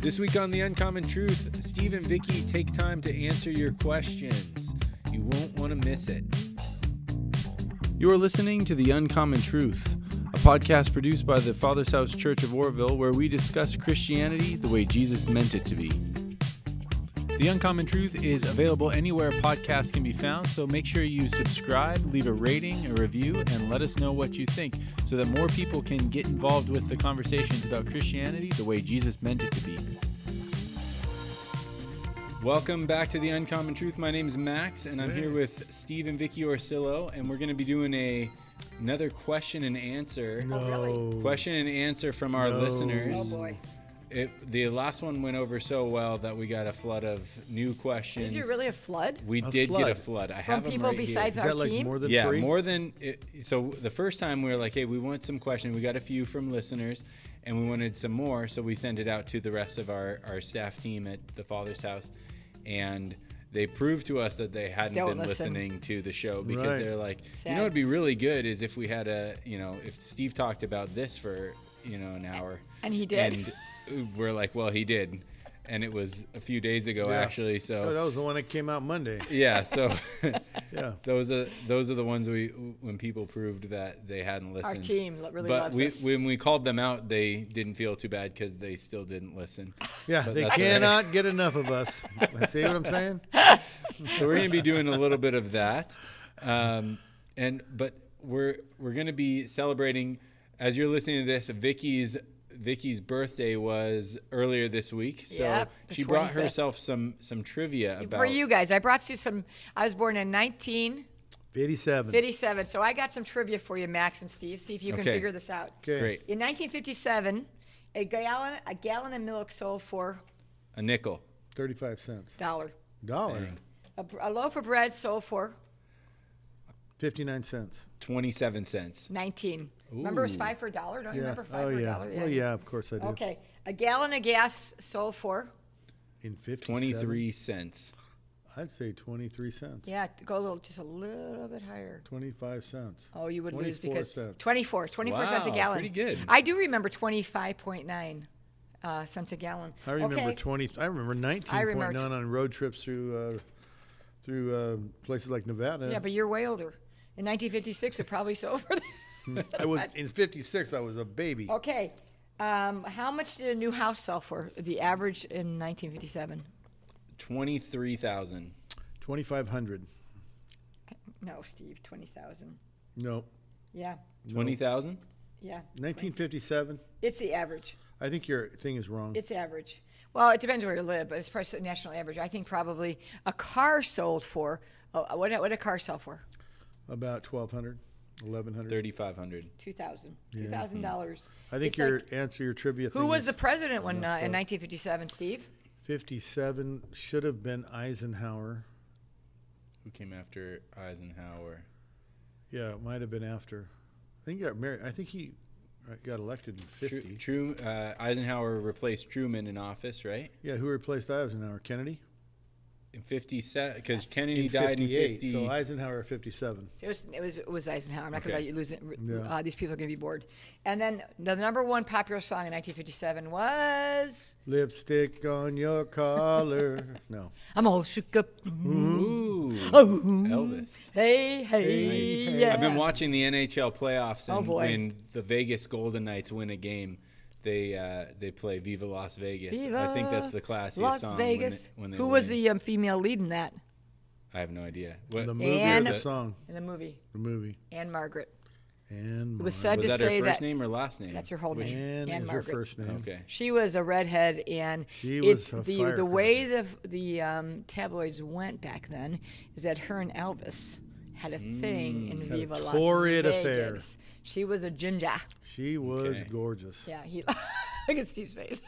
This week on The Uncommon Truth, Steve and Vicki take time to answer your questions. You won't want to miss it. You are listening to The Uncommon Truth, a podcast produced by the Father's House Church of Oroville where we discuss Christianity the way Jesus meant it to be. The Uncommon Truth is available anywhere podcasts can be found, so make sure you subscribe, leave a rating, a review, and let us know what you think so that more people can get involved with the conversations about Christianity the way Jesus meant it to be. Welcome back to The Uncommon Truth. My name is Max, and I'm here with Steve and Vicki Orsillo, and we're going to be doing a another question and answer. Oh, really? Question and answer from our No. listeners. Oh, boy. It, the last one went over so well that we got a flood of new questions. Did it really a flood? We A did get a flood? flood. I From have them people right besides here. Is our that like team? more than yeah, three? more than it, so. The first time we were like, "Hey, we want some questions." We got a few from listeners, and we wanted some more, so we sent it out to the rest of our our staff team at the Father's House, and they proved to us that they hadn't Don't been listen. listening to the show because Right. they're like, you know, it'd be really good is if we had a, you know, if Steve talked about this for, you know, an hour, And he did. and we're like, well, he did, and it was a few days ago Yeah. actually, so. Oh, that was the one that came out Monday. yeah, so Yeah. those are those are the ones we when people proved that they hadn't listened. Our listened. team lo- really but loves we, us. when we called them out, they didn't feel too bad because they still didn't listen. Yeah, But they that's all right. cannot get enough of us. See what I'm saying? So we're going to be doing a little bit of that, um, and but we're we're going to be celebrating as you're listening to this. Vicki's Vicki's birthday was earlier this week, so Yep, the she brought herself some some trivia about For you guys, I brought you some. I was born in 1957, 87. so I got some trivia for you, Max and Steve. See if you can Okay. figure this out. Okay. Great, In 1957, a gallon a gallon of milk sold for a nickel. 35 cents. dollar. Dollar. A, a loaf of bread sold for 59 cents. 27 cents. 19. Remember, it was five for a dollar. Don't you remember five Oh, for a yeah. dollar? Well, yeah, of course I do. Okay. A gallon of gas sold for In 57, 23 cents. I'd say 23 cents. yeah. Go a little, just a little bit higher. 25 cents. Oh, you would lose because cents. 24, 24 cents a gallon. pretty good. I do remember 25.9 uh, cents a gallon. I remember okay. 20. I remember 19.9 on road trips through uh, through uh, places like Nevada. Yeah, but you're way older. In 1956, it probably sold for. I was in 56. I was a baby. okay. Um, how much did a new house sell for? The average in 1957? 23,000. 2,500. No, Steve, 20,000. No. Yeah, 20,000? yeah. 1957. It's the average. I think your thing is wrong. It's average. Well, it depends where you live, but it's probably the national average. I think probably a car sold for. Oh, what what did a car sell for? About 1,200, 1,100. 3,500. Two thousand. Two thousand dollars. I think your answer, your trivia thing Who was the president when uh, in 1957? Steve. 57 should have been Eisenhower. Who came after Eisenhower? Yeah, it might have been after. I think he got married. I think he uh, got elected in 50. True, Tru- uh, Eisenhower replaced Truman in office, right? Yeah, who replaced Eisenhower? Kennedy? In 57, because Yes. Kennedy in died in 58. 50. So Eisenhower 57. It was it was it was Eisenhower. I'm not going to Okay. let you lose it. Yeah. Uh, these people are going to be bored. And then the number one popular song in 1957 was Lipstick on your collar. no. "I'm all shook up." Ooh, Oh, Elvis. hey, hey, hey. yeah. I've been watching the NHL playoffs, and Oh, boy. when the Vegas Golden Knights win a game, they uh, they play "Viva Las Vegas." I think that's the classiest Las song. Vegas. When they, when they Who was the um, female lead in that I have no idea. What, The movie And- or the song? in the movie? The movie. Ann-Margret. And It was Margaret. said was to that her first that name or last name? that's her whole Which- name. Anne Anne is Margaret. her first name. Okay. She was a redhead, and She was a the the way the the um, tabloids went back then is that her and Elvis had a thing in Had a Viva Las torrid Vegas. affair. She was a ginger. She was Okay. gorgeous. Yeah, he look at Steve's face.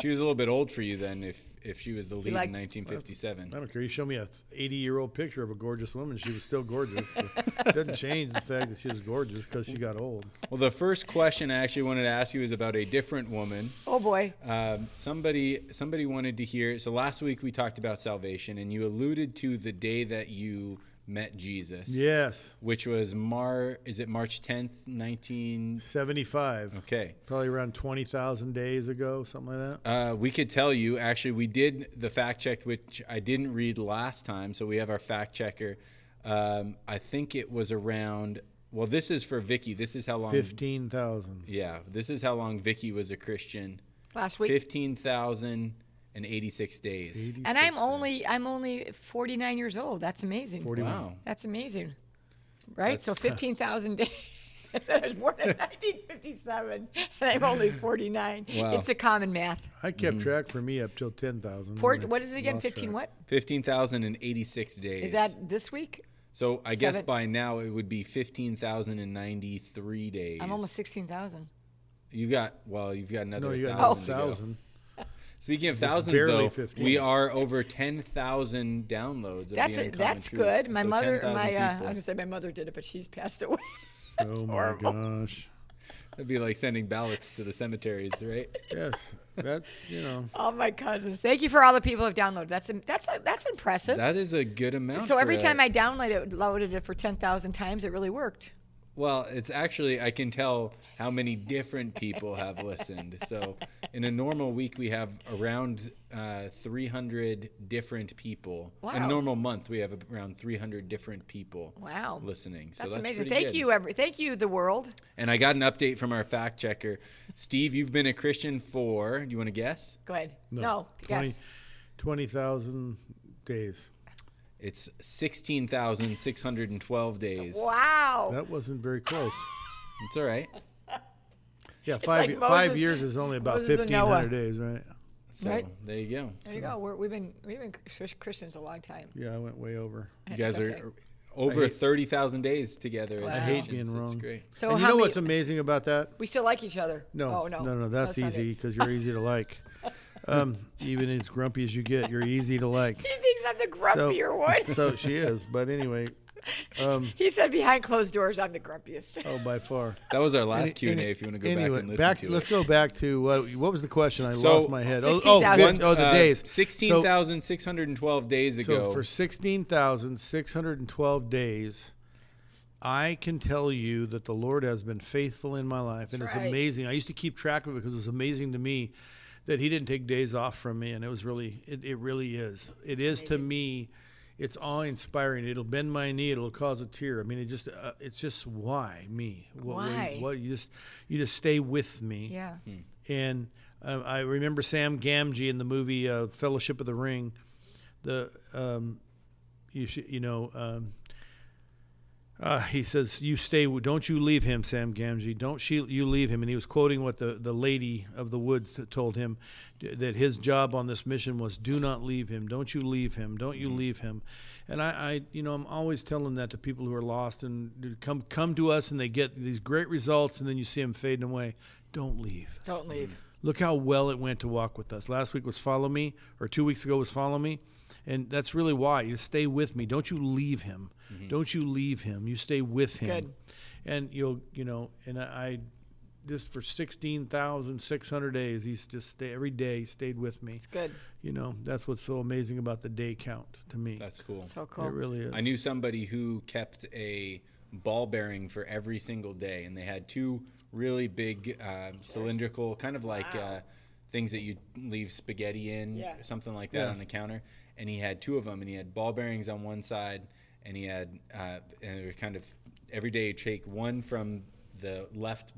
She was a little bit old for you then, if if she was the lead liked- in 1957. I don't care. You show me a 80 year old picture of a gorgeous woman. She was still gorgeous. it doesn't change the fact that she was gorgeous because she got old. Well, the first question I actually wanted to ask you is about a different woman. Oh boy. Um, somebody somebody wanted to hear. So last week we talked about salvation, and you alluded to the day that you met Jesus. Yes, Which was Mar is it March 10th, 1975. Okay. Probably around twenty thousand days ago, something like that. Uh, we could tell you actually we did the fact check which I didn't read last time so we have our fact checker um, I think it was around well this is for Vicki this is how long Fifteen thousand. yeah this is how long Vicki was a Christian Last week. 15,086 days And I'm only I'm only 49 years old. That's amazing. Forty-one. wow That's amazing. Right? so 15,000 days. I said I was born in 1957 and I'm only 49. Wow. It's a common math. I kept mm-hmm. track for me up till 10,000. What is it again? 15 what? 15,086 days Is that this week? so I guess by now it would be 15,093 days I'm almost 16,000. You've got well you've got another No, you got thousand a to go. thousand. Speaking of thousands, though, 15. we are over ten thousand downloads. Of That's the a, that's Truth. good. My So mother, 10,000 my uh, I was gonna say my mother did it, but she's passed away. oh my horrible. gosh. That'd be like sending ballots to the cemeteries, right? Yes, that's you know. all my cousins. Thank you for all the people who have downloaded. That's that's that's impressive. that is a good amount. so every a- time I downloaded it, loaded it for 10,000 times, it really worked. Well, it's actually I can tell how many different people have listened. So in a normal week, we have around uh, three hundred different people. Wow. In a normal month, we have around three hundred different people. Wow. Listening. So That's, that's, amazing. Thank good. you, every thank you, the world. And I got an update from our fact checker, Steve. You've been a Christian for. Do you want to guess? Go ahead. No, 20 yes. 20,000 days. It's 16,612 days. Wow. That wasn't very close. It's all right. Yeah, five like five Moses- years is only about Moses and fifteen hundred Noah. days, right? So Right. there you go. There you go. We're, we've been we've been Chris- Christians a long time. Yeah, I went way over. You guys It's okay. are over hate- 30,000 days together. As I hate Christians. being That's wrong. great. So and you how know many, what's amazing about that? we still like each other. No, oh, no, no, no, that's, not easy it. because you're easy to like. Um, even as grumpy as you get, you're easy to like. He thinks I'm the grumpier one. So she is, but anyway, um, he said behind closed doors, I'm the grumpiest. oh, by far. That was our last Q&A if you want to go anyway, back and listen back, to let's it. go back to what? What was the question? I So, lost my head. Oh, oh, 16,000. fif- oh, the uh, days. So- 16,612 days ago. So for 16,612 days, I can tell you that the Lord has been faithful in my life. And it's right. amazing. I used to keep track of it because it was amazing to me that He didn't take days off from me. And it was really, it, it really is. It is to me, it's awe inspiring. It'll bend my knee. It'll cause a tear. I mean, it just, uh, it's just why me? What, what- Why? What, you just, you just stay with me. yeah. And uh, I remember Sam Gamgee in the movie uh, Fellowship of the Ring. The um, you sh- you know um, uh, he says you stay don't you leave him Sam Gamgee. Don't she you leave him. And he was quoting what the, the lady of the woods told him that his job on this mission was do not leave him. Don't you leave him. Don't you leave him. And I, I you know I'm always telling that to people who are lost and come come to us and they get these great results and then you see them fading away. Don't leave. Don't leave. Look how well it went to walk with us. Last week was follow me, or two weeks ago was follow me, and that's really why you stay with me. Don't you leave him. Don't you leave him. You stay with him, good. and you'll you know. And I, I just for sixteen thousand six hundred days, he's just stay every day. He stayed with me. It's good. You know that's what's so amazing about the day count to me. That's cool. So cool. It really is. I knew somebody who kept a ball bearing for every single day, and they had two really big um, cylindrical, kind of like uh, things that you leave spaghetti in, Yeah. something like that Yeah. on the counter. And he had two of them, and he had ball bearings on one side, and he had, uh, and they were kind of every day he'd take one from the left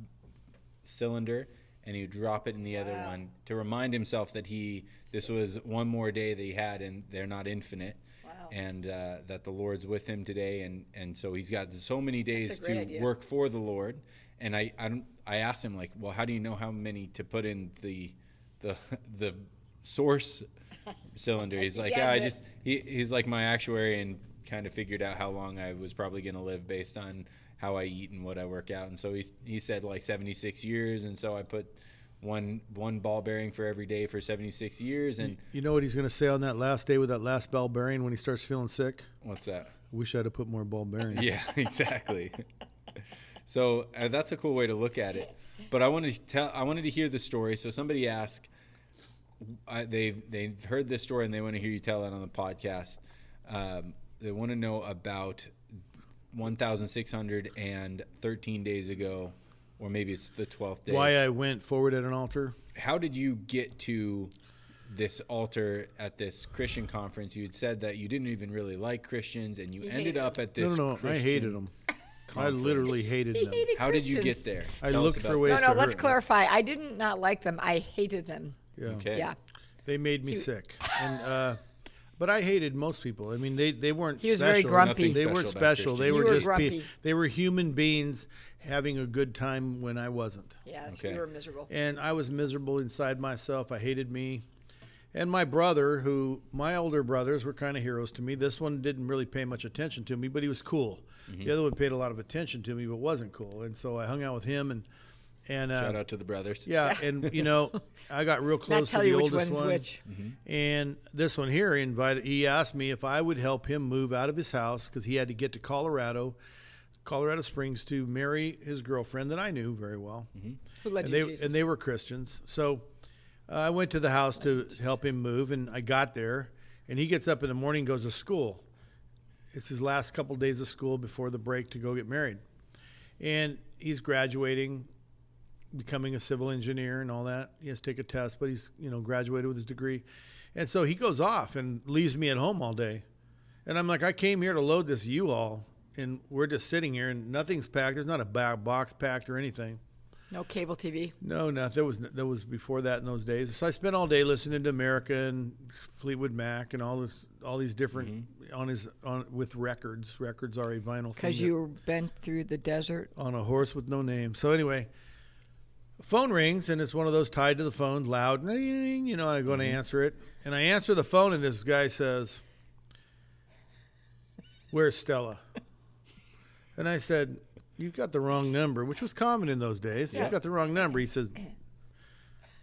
cylinder and he would drop it in the other one to remind himself that he this was one more day that he had and they're not infinite Wow. and uh, that the lord's with him today and and so he's got so many days to idea. work for the lord and i i don't i asked him like well how do you know how many to put in the the the source cylinder. He's like Yeah, yeah, i just he, he's like my actuary and kind of figured out how long i was probably going to live based on how i eat and what i work out. And so he, he said like 76 years. And so i put one one ball bearing for every day for 76 years. And You know what he's going to say on that last day with that last ball bearing when he starts feeling sick? what's that? Wish I'd have put more ball bearings. yeah exactly. So uh, that's a cool way to look at it. But i wanted to tell i wanted to hear the story. So somebody asked I, they've they've heard this story and they want to hear you tell it on the podcast um, they want to know about 1,613 days ago, or maybe it's the 12th day. Why I went forward at an altar? How did you get to this altar at this Christian conference? You had said that you didn't even really like Christians, and you He ended up at this. no, no. I Christian hated them. I literally hated He them. hated How did you get there? I Tell us looked for ways No, to no. Let's hurt them. clarify. I didn't not like them. I hated them. Yeah. Okay. Yeah. They made me sick. And uh, but I hated most people. I mean, they they weren't. He was special. very grumpy. They weren't special about special. They were You were just pe- grumpy. they were human beings having a good time when I wasn't. Yeah, that's Okay. we were miserable. And I was miserable inside myself. I hated me. And my brother, who my older brothers were kind of heroes to me. This one didn't really pay much attention to me, but he was cool. Mm-hmm. The other one paid a lot of attention to me, but wasn't cool. And so I hung out with him and and uh, Shout out to the brothers. yeah, and you know, I got real close tell to the you which oldest one's one. which. And this one here, he invited. He asked me if I would help him move out of his house because he had to get to Colorado, Colorado Springs, to marry his girlfriend that I knew very well, Who led and you they Jesus? and they were Christians. So uh, I went to the house to help him move, and I got there, and he gets up in the morning, and goes to school. It's his last couple days of school before the break to go get married, and he's graduating becoming a civil engineer and all that. He has to take a test, but he's you know graduated with his degree, and so he goes off and leaves me at home all day. And I'm like, I came here to load this U-Haul, and we're just sitting here, and nothing's packed. There's not a ba- box packed or anything. no cable TV. No, nothing. there was that was before that in those days. So I spent all day listening to America and Fleetwood Mac and all this, all these different mm-hmm. on his on with records. Records are a vinyl. Because you were bent through the desert. on a horse with no name. So anyway, phone rings and it's one of those tied to the phone, loud, you know, I go to mm-hmm. answer it. And I answer the phone and this guy says, Where's Stella? And I said, You've got the wrong number, which was common in those days. Yeah. You've got the wrong number. He says,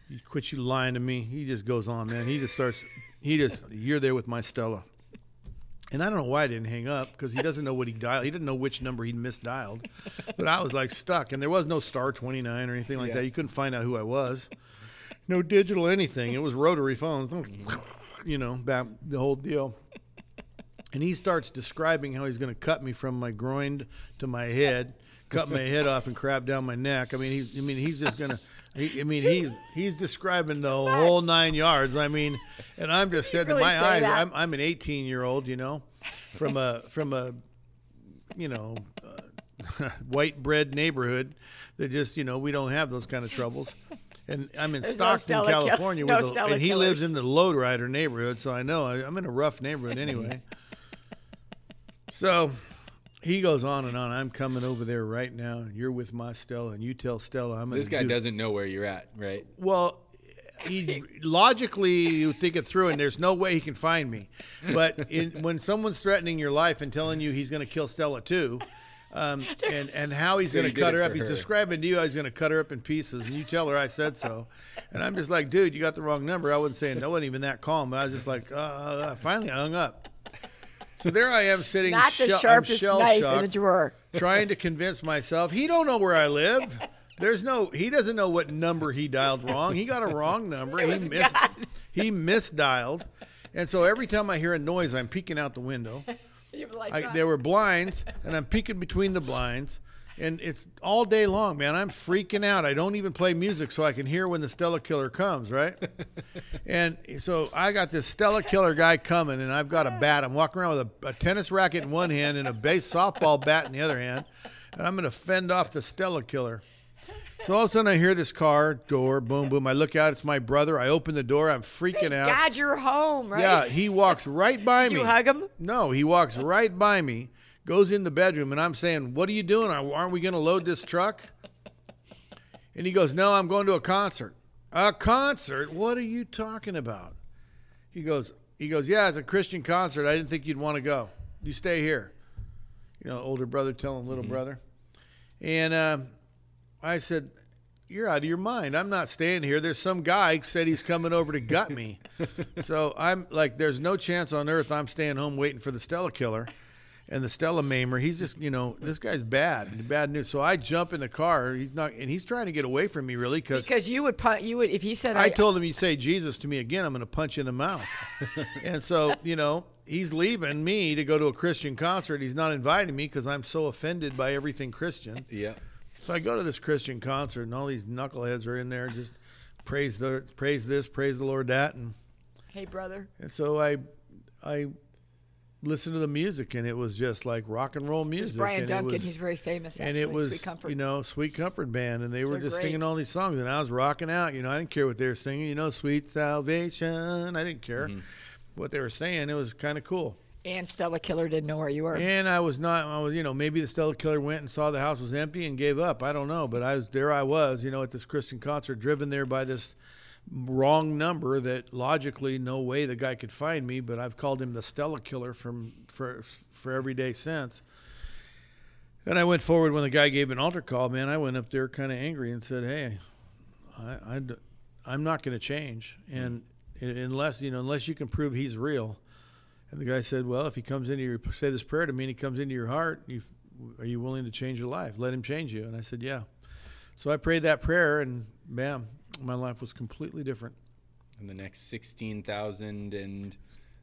you quit you lying to me. He just goes on, man. He just starts, he just, you're there with my Stella. And I don't know why I didn't hang up because he doesn't know what he dialed. He didn't know which number he'd misdialed. But I was like stuck, and there was no star 29 or anything like Yeah. that. You couldn't find out who I was. No digital anything. It was rotary phones, you know, back, the whole deal. And he starts describing how he's going to cut me from my groin to my head, cut my head off, and crap down my neck. I mean, he's, I mean, he's just going to. He, I mean, he he's describing the whole nine yards. I mean, and I'm just sitting really my eyes. that? I'm, I'm an 18 year old, you know, from a from a, you know, uh, white bread neighborhood that just you know we don't have those kind of troubles. And I'm in There's no Stockton, kill- California, no with a, Stella and he lives in the lowrider neighborhood, so I know I, I'm in a rough neighborhood anyway. so he goes on and on. I'm coming over there right now, and you're with my Stella, and you tell Stella I'm going to This guy do doesn't know where you're at, right? well, he logically you think it through, and there's no way he can find me. But in, when someone's threatening your life and telling you he's going to kill Stella too, um, and and how he's going to cut her up, for he's describing to you how he's going to cut her up in pieces, and you tell her I said so, and I'm just like, dude, you got the wrong number. I wasn't saying I wasn't even that calm, but I was just like, uh, uh, finally I hung up. So there I am sitting, Not the shell- sharpest knife in the drawer. trying to convince myself he don't know where I live. There's no he doesn't know what number he dialed wrong. He got a wrong number. He missed God. he misdialed. And so every time I hear a noise, I'm peeking out the window. Like, I, there were blinds, and I'm peeking between the blinds, and it's all day long, man. I'm freaking out. I don't even play music so I can hear when the Stella Killer comes, right? and so I got this Stella Killer guy coming, and I've got a bat. I'm walking around with a, a tennis racket in one hand and a base softball bat in the other hand, and I'm going to fend off the Stella Killer. So all of a sudden, I hear this car door, boom, boom. I look out. It's my brother. I open the door. I'm freaking out. God, you're home, right? Yeah, he walks right by Did me. you hug him? No, he walks right by me, goes in the bedroom, and I'm saying, "What are you doing? Aren't we going to load this truck?" And he goes, "No, I'm going to a concert." A concert? What are you talking about? He goes, he goes, "Yeah, it's a Christian concert. I didn't think you'd want to go. You stay here." You know, older brother telling little brother. And um, I said, "You're out of your mind. I'm not staying here. There's some guy said he's coming over to gut me." so I'm like, "There's no chance on earth I'm staying home waiting for the Stella Killer." And the Stella Maimer, he's just, you know, this guy's bad, bad news. So I jump in the car. He's not, and he's trying to get away from me, really, because Because you would punch, you would if he said I told him, "You say Jesus to me again, I'm going to punch you in the mouth." and so, you know, he's leaving me to go to a Christian concert. He's not inviting me because I'm so offended by everything Christian. Yeah. So I go to this Christian concert, and all these knuckleheads are in there, just praise the praise this, praise the Lord that, and hey brother, and so I I listened to the music, and it was just like rock and roll music. is Bryan and Duncan. was- He's very famous. and it was Sweet Comfort. you know Sweet Comfort Band, and they were They're just great. singing all these songs, and I was rocking out. You know, I didn't care what they were singing. You know, Sweet Salvation. I didn't care Mm-hmm. what they were saying. It was kind of cool. and Stella Killer didn't know where you were. And I was not. I was, you know, maybe the Stella Killer went and saw the house was empty and gave up. I don't know, but I was there. I was, you know, at this Christian concert, driven there by this wrong number that logically no way the guy could find me. But I've called him the Stella Killer from for for every day since. And I went forward when the guy gave an altar call. Man, I went up there kind of angry and said, "Hey, I, I am not going to change, and unless you know, unless you can prove he's real." And the guy said, "Well, if he comes into your say this prayer to me, and he comes into your heart, you, are you willing to change your life? Let him change you." And I said, "Yeah." So I prayed that prayer, and bam, my life was completely different. And the next 16,000 and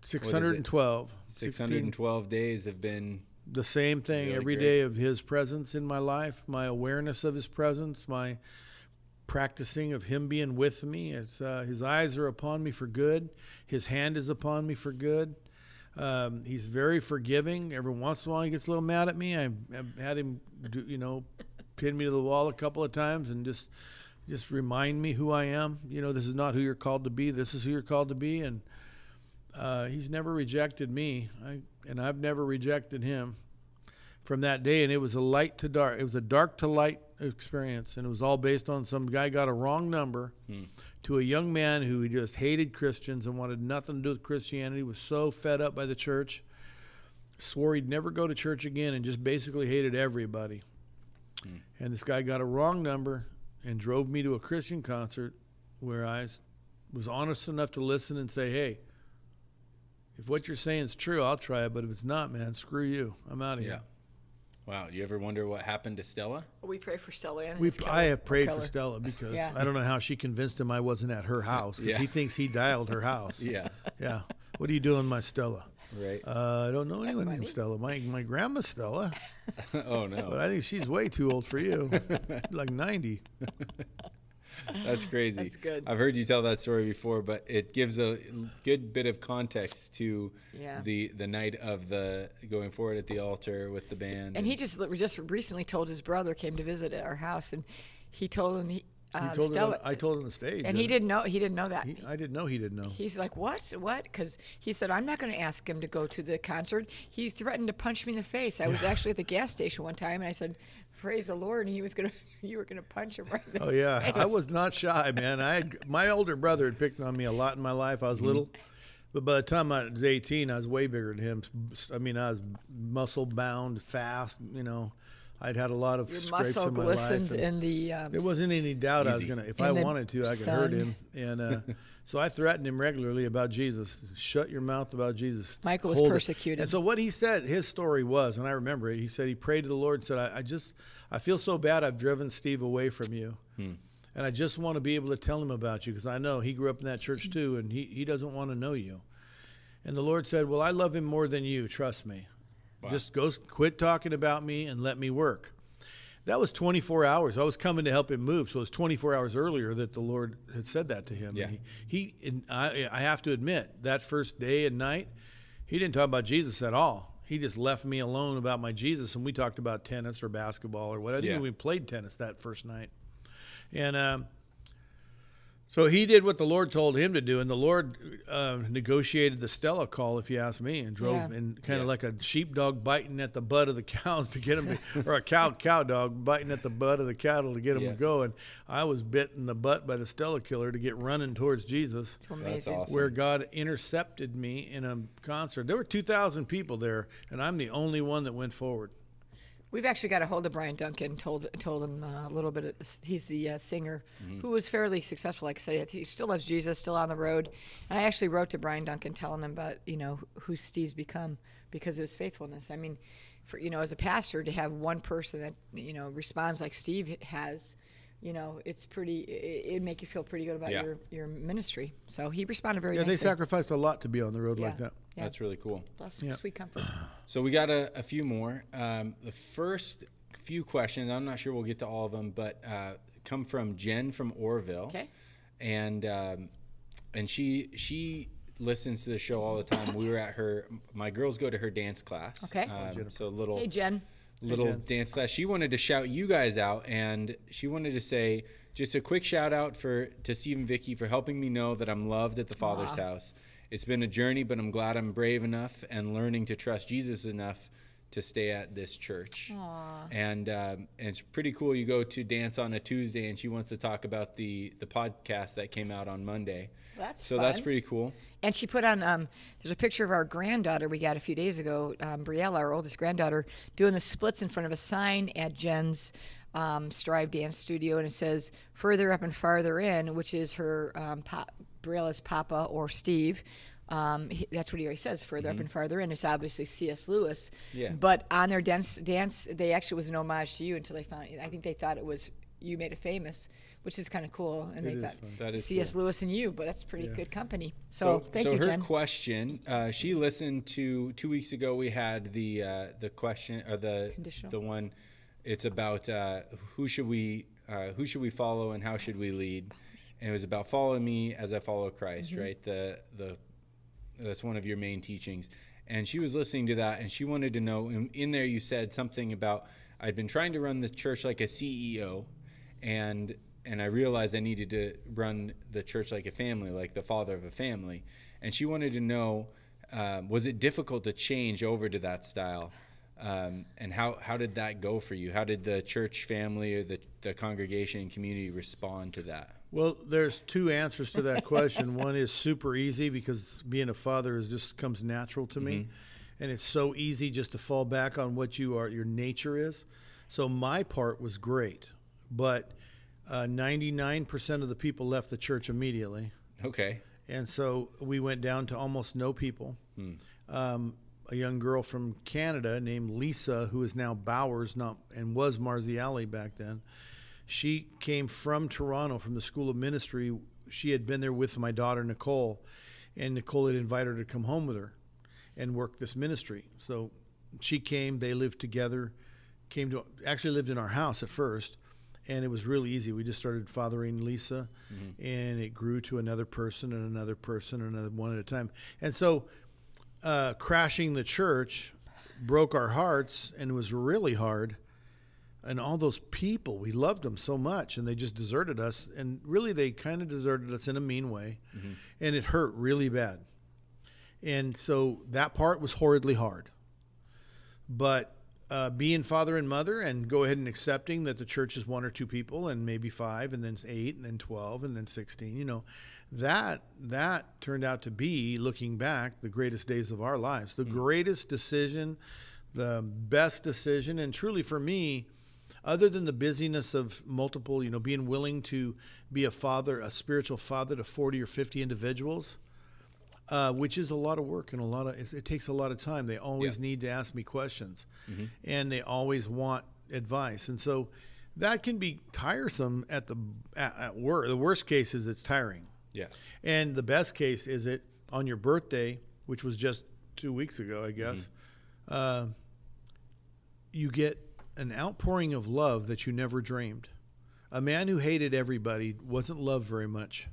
Six hundred and twelve. 612 days have been The same thing Really every great. day of His presence in my life, my awareness of His presence, my practicing of Him being with me. It's uh, His eyes are upon me for good. His hand is upon me for good. Um, he's very forgiving. Every once in a while, he gets a little mad at me. I've, I've had him, do, you know, pin me to the wall a couple of times and just, just remind me who I am. You know, this is not who you're called to be. This is who you're called to be. And uh, he's never rejected me, I, and I've never rejected him. From that day, and it was a light to dark. It was a dark to light experience, and it was all based on some guy got a wrong number to a young man who just hated Christians and wanted nothing to do with Christianity. Was so fed up by the church, swore he'd never go to church again, and just basically hated everybody. And this guy got a wrong number and drove me to a Christian concert where I was honest enough to listen and say, "Hey, if what you're saying is true, I'll try it. But if it's not, man, screw you. I'm out of yeah. here." Wow, you ever wonder what happened to Stella? we pray for Stella and We, killer, I have prayed for. Stella because Yeah. I don't know how she convinced him I wasn't at her house because Yeah. he thinks he dialed her house. Yeah. Yeah. What are you doing, my Stella? Right. Uh, I don't know anyone funny. named Stella. My my grandma's Stella, oh no. but. I think she's way too old for you. like ninety. That's crazy. That's good. I've heard you tell that story before, but it gives a good bit of context to Yeah. the the night of the going forward at the altar with the band. And he just just recently told his brother came to visit at our house, and he told him he, You uh, told Stella, him, I told him on the stage. and he didn't know he didn't know that. He, I didn't know he didn't know. He's like, what? What? Because he said, I'm not going to ask him to go to the concert. He threatened to punch me in the face. I was actually at the gas station one time, and I said, praise the Lord. And he was going to, you were going to punch him right there. Oh yeah, I was not shy, man. I had, my older brother had picked on me a lot in my life. I was little, but by the time I was 18, I was way bigger than him. I mean, I was muscle bound, fast. You know, I'd had a lot of Your scrapes muscle in my glistens life. and in the. Um, there wasn't any doubt I was gonna. If In I wanted to, I could hurt him. And uh, so I threatened him regularly about Jesus. Shut your mouth about Jesus. Michael was Hold it. persecuted. And so what he said, his story was, and I remember it. He said he prayed to the Lord and said, I, I just, I feel so bad. I've driven Steve away from you. And I just want to be able to tell him about you because I know he grew up in that church too, and he, he doesn't want to know you. And the Lord said, Well, I love him more than you. Trust me. Just go, quit talking about me and let me work. That was 24 hours. I was coming to help him move, so it was 24 hours earlier that the Lord had said that to him. Yeah. And he, he and I, I have to admit, that first day and night, he didn't talk about Jesus at all. He just left me alone about my Jesus, and we talked about tennis or basketball or what. I didn't Yeah. even played tennis that first night. And um, so he did what the Lord told him to do, and the Lord uh, negotiated the Stella call, if you ask me, and drove Yeah. and kind of Yeah. like a sheepdog biting at the butt of the cows to get him, to, or a cow cow dog biting at the butt of the cattle to get him Yeah. to go. And I was bit in the butt by the Stella killer to get running towards Jesus it's amazing. awesome. where God intercepted me in a concert. There were 2,000 people there, and I'm the only one that went forward. We've actually got a hold of Bryan Duncan. Told told him uh, a little bit. Of, he's the uh, singer who was fairly successful. Like I said, he still loves Jesus, still on the road. And I actually wrote to Bryan Duncan telling him about you know who Steve's become because of his faithfulness. I mean, for you know as a pastor to have one person that you know responds like Steve has, you know, it's pretty. It, it'd make you feel pretty good about Yeah. your your ministry. So he responded very Yeah, they sacrificed a lot to be on the road like that. Yeah. That's really cool. Bless, Yeah. sweet comfort. So we got a, a few more. Um, the first few questions, I'm not sure we'll get to all of them, but uh, come from Jen from Oroville. Okay. And um, and she she listens to the show all the time. We were at her. My girls go to her dance class. Okay. Um, so little Hey Jen. little Jen. dance class. She wanted to shout you guys out, and she wanted to say just a quick shout out for to Steve and Vicki for helping me know that I'm loved at the Father's house. It's been a journey, but I'm glad I'm brave enough and learning to trust Jesus enough to stay at this church. And um, and it's pretty cool. You go to dance on a Tuesday, and she wants to talk about the the podcast that came out on Monday. That's so that's pretty cool. And she put on, um, there's a picture of our granddaughter we got a few days ago, um, Briella, our oldest granddaughter, doing the splits in front of a sign at Jen's um, Strive Dance Studio. And it says, further up and farther in, which is her, um, pop, Briella's papa or Steve. Um, he, that's what he always says, further up and farther in. It's obviously C.S. Lewis. Yeah. But on their dance, dance, they actually was an homage to you until they found, I think they thought it was, you made it famous, which is kind of cool. And they is thought, fun. That is C.S. cool. Lewis and you, but that's pretty good company. So, thank so you, Jen. So her Jen. question, uh, she listened to two weeks ago. We had the uh, the question or the Conditional. the one. It's about uh, who should we uh, who should we follow and how should we lead, and it was about follow me as I follow Christ. Mm-hmm. Right. The the that's one of your main teachings. And she was listening to that, and she wanted to know. In, in there, you said something about I'd been trying to run the church like a CEO, and and I realized I needed to run the church like a family, like the father of a family. And she wanted to know, um, was it difficult to change over to that style? Um, and how, how did that go for you? How did the church family or the, the congregation and community respond to that? Well, there's two answers to that question. One is super easy because being a father is just comes natural to me, and it's so easy just to fall back on what you are, your nature is. So my part was great, but uh, 99% of the people left the church immediately, Okay. and so we went down to almost no people. Um, a young girl from Canada named Lisa, who is now Bowers, not and was Marziali back then. She came from Toronto from the School of Ministry. She had been there with my daughter Nicole, and Nicole had invited her to come home with her and work this ministry. So she came. They lived together. Came to actually lived in our house at first, and it was really easy. We just started fathering Lisa, and it grew to another person and another person and another one at a time. And so, uh, crashing the church broke our hearts, and it was really hard and all those people we loved them so much and they just deserted us and really they kind of deserted us in a mean way and it hurt really bad. And so that part was horridly hard. But uh, being father and mother and go ahead and accepting that the church is one or two people and maybe five and then eight and then 12 and then 16 you know that that turned out to be looking back the greatest days of our lives. The greatest decision the best decision and truly for me other than the busyness of multiple you know being willing to be a father a spiritual father to 40 or 50 individuals uh, which is a lot of work and a lot of it, it takes a lot of time. They always Yeah. need to ask me questions. And they always want advice. And so that can be tiresome at the at, at work the worst case is it's tiring. Yeah. and the best case is it on your birthday, which was just two weeks ago, I guess, uh, you get an outpouring of love that you never dreamed. A man who hated everybody wasn't loved very much,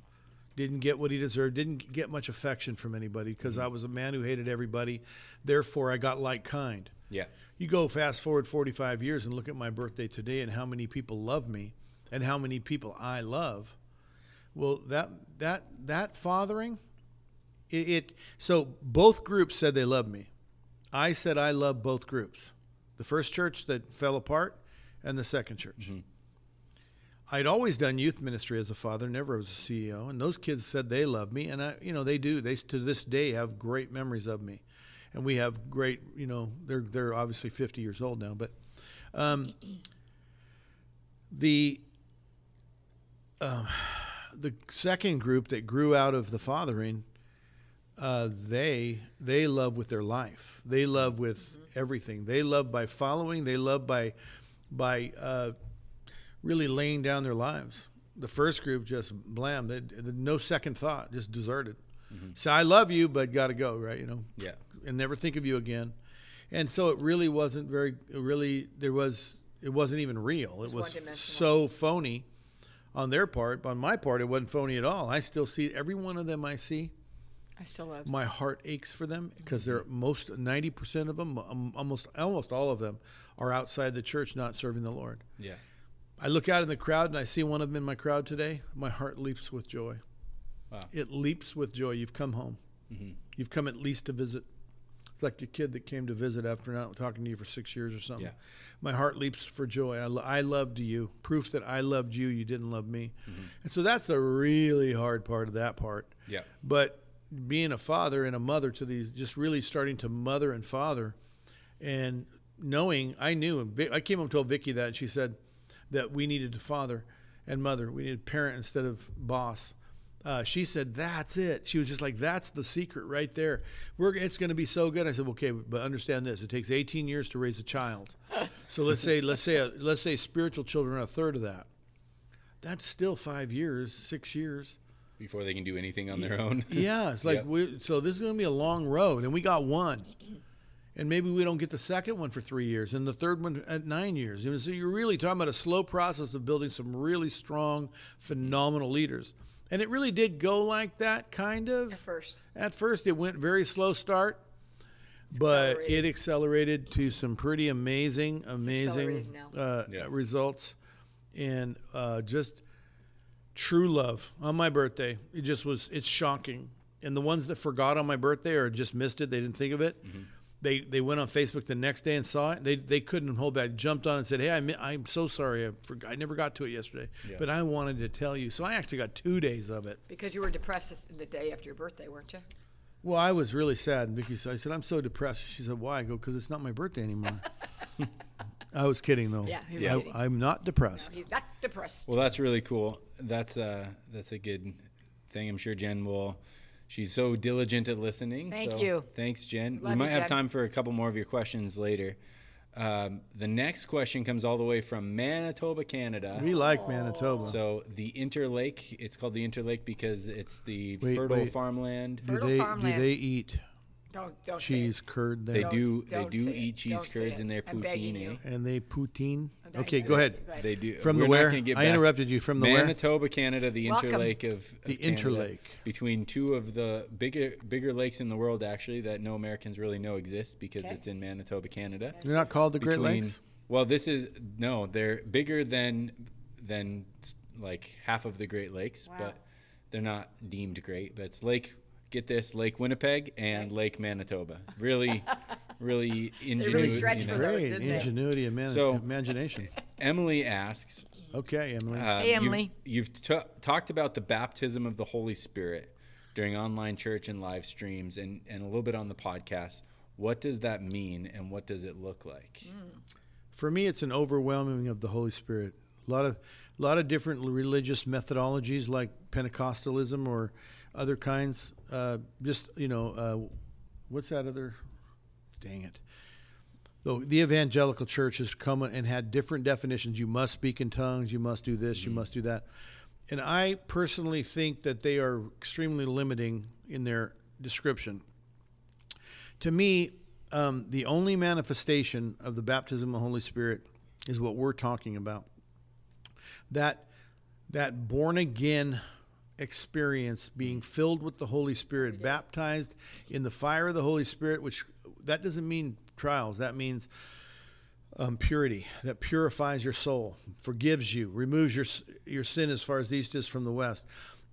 didn't get what he deserved, didn't get much affection from anybody because mm-hmm. I was a man who hated everybody. Therefore, I got like kind. Yeah. You go fast forward 45 years and look at my birthday today and how many people love me and how many people I love. Well, that that that fathering, it, it so both groups said they loved me. I said I love both groups, the first church that fell apart, and the second church. I'd always done youth ministry as a father, never as a CEO, and those kids said they love me, and I, you know, they do. They to this day have great memories of me, and we have great, you know, they're they're obviously 50 years old now, but Um, the um, the second group that grew out of the fathering, uh, they they love with their life. They love with everything. They love by following. They love by by uh, really laying down their lives. The first group just blam, they, they- no second thought, just deserted. So I love you, but got to go, right? You know, Yeah. and never think of you again. And so it really wasn't very, it really, there was, it wasn't even real. It was was so phony on their part. On my part, it wasn't phony at all. I still see every one of them I see. I still love. My heart aches for them because they're most 90% of them, um, almost, almost all of them are outside the church not serving the Lord. Yeah. I look out in the crowd and I see one of them in my crowd today. My heart leaps with joy. Wow. It leaps with joy. You've come home. Mhm. You've come at least to visit. It's like your kid that came to visit after not talking to you for six years or something. Yeah. My heart leaps for joy. I, lo- I loved you. Proof that I loved you. You didn't love me. And so that's the really hard part of that part. Yeah. But being a father and a mother to these, just really starting to mother and father, and knowing, I knew, and I came up and told Vicki that, and she said that we needed to father and mother. We needed parent instead of boss. Uh, she said, "That's it." She was just like, "That's the secret right there. We're it's going to be so good." I said, "Okay, but understand this: it takes 18 years to raise a child. So let's say let's say a, let's say spiritual children are a third of that. That's still five years, six years." Before they can do anything on their own. Yeah, it's like Yep. we. So this is going to be a long road, and we got one, and maybe we don't get the second one for three years, and the third one at nine years. And so you're really talking about a slow process of building some really strong, phenomenal leaders. And it really did go like that, kind of. At first. At first, it went very slow start, but it accelerated to some pretty amazing, amazing uh, Yeah. results, and uh, just true love on my birthday. It just was. It's shocking. And the ones that forgot on my birthday or just missed it, they didn't think of it. Mm-hmm. They they went on Facebook the next day and saw it. They they couldn't hold back. Jumped on and said, "Hey, I mi- I'm so sorry. I forgot. I never got to it yesterday, Yeah. but I wanted to tell you." So I actually got two days of it. Because you were depressed the day after your birthday, weren't you? Well, I was really sad. And Vicki said, I said, I'm so depressed. She said, why? I go, because it's not my birthday anymore. I was kidding, though. Yeah, he was I, kidding. I'm not depressed. He's not depressed. Well, that's really cool. That's uh that's a good thing. I'm sure Jen will. She's so diligent at listening. Thank so you. Thanks, Jen. Love we you, might have Jen. time for a couple more of your questions later. Um, the next question comes all the way from Manitoba, Canada. We like Manitoba. So the Interlake, it's called the Interlake because it's the Wait, fertile wait. farmland. do Fertile they farmland. do they eat don't don't say cheese curd there? They Don't- do. They don't do say eat it. cheese Don't say curds it. in their I'm begging poutine. you. Eh? and they poutine. I'm Okay, go ahead. They do. From We're the not where? gonna get I back- interrupted you. From the where? Manitoba, Canada, the Welcome. Interlake of, of The Canada, Interlake. between two of the bigger bigger lakes in the world, actually, that no Americans really know exist because Okay. it's in Manitoba, Canada. They're not called the Great Between- Lakes. Well, this is no, they're bigger than than like half of the Great Lakes, Wow. but they're not deemed great. But it's Lake. Get this, Lake Winnipeg and Lake Manitoba. Really, really ingenuity. stretched you know. for those, Great didn't they? ingenuity and man- So- imagination. Emily asks, Okay, Emily. Uh, Hey, you've- Emily. You've, t- talked about the baptism of the Holy Spirit during online church and live streams and, and a little bit on the podcast. What does that mean and what does it look like? For me, it's an overwhelming of the Holy Spirit. A lot of, a lot of different religious methodologies like Pentecostalism or other kinds. Uh, just you know, uh, what's that other? Dang it. The, the evangelical church has come and had different definitions. You must speak in tongues. You must do this. You must do that. And I personally think that they are extremely limiting in their description. To me, um, the only manifestation of the baptism of the Holy Spirit is what we're talking about. That that born again experience, being filled with the Holy Spirit, baptized in the fire of the Holy Spirit, which that doesn't mean trials. That means um, purity that purifies your soul, forgives you, removes your your sin as far as the east is from the west,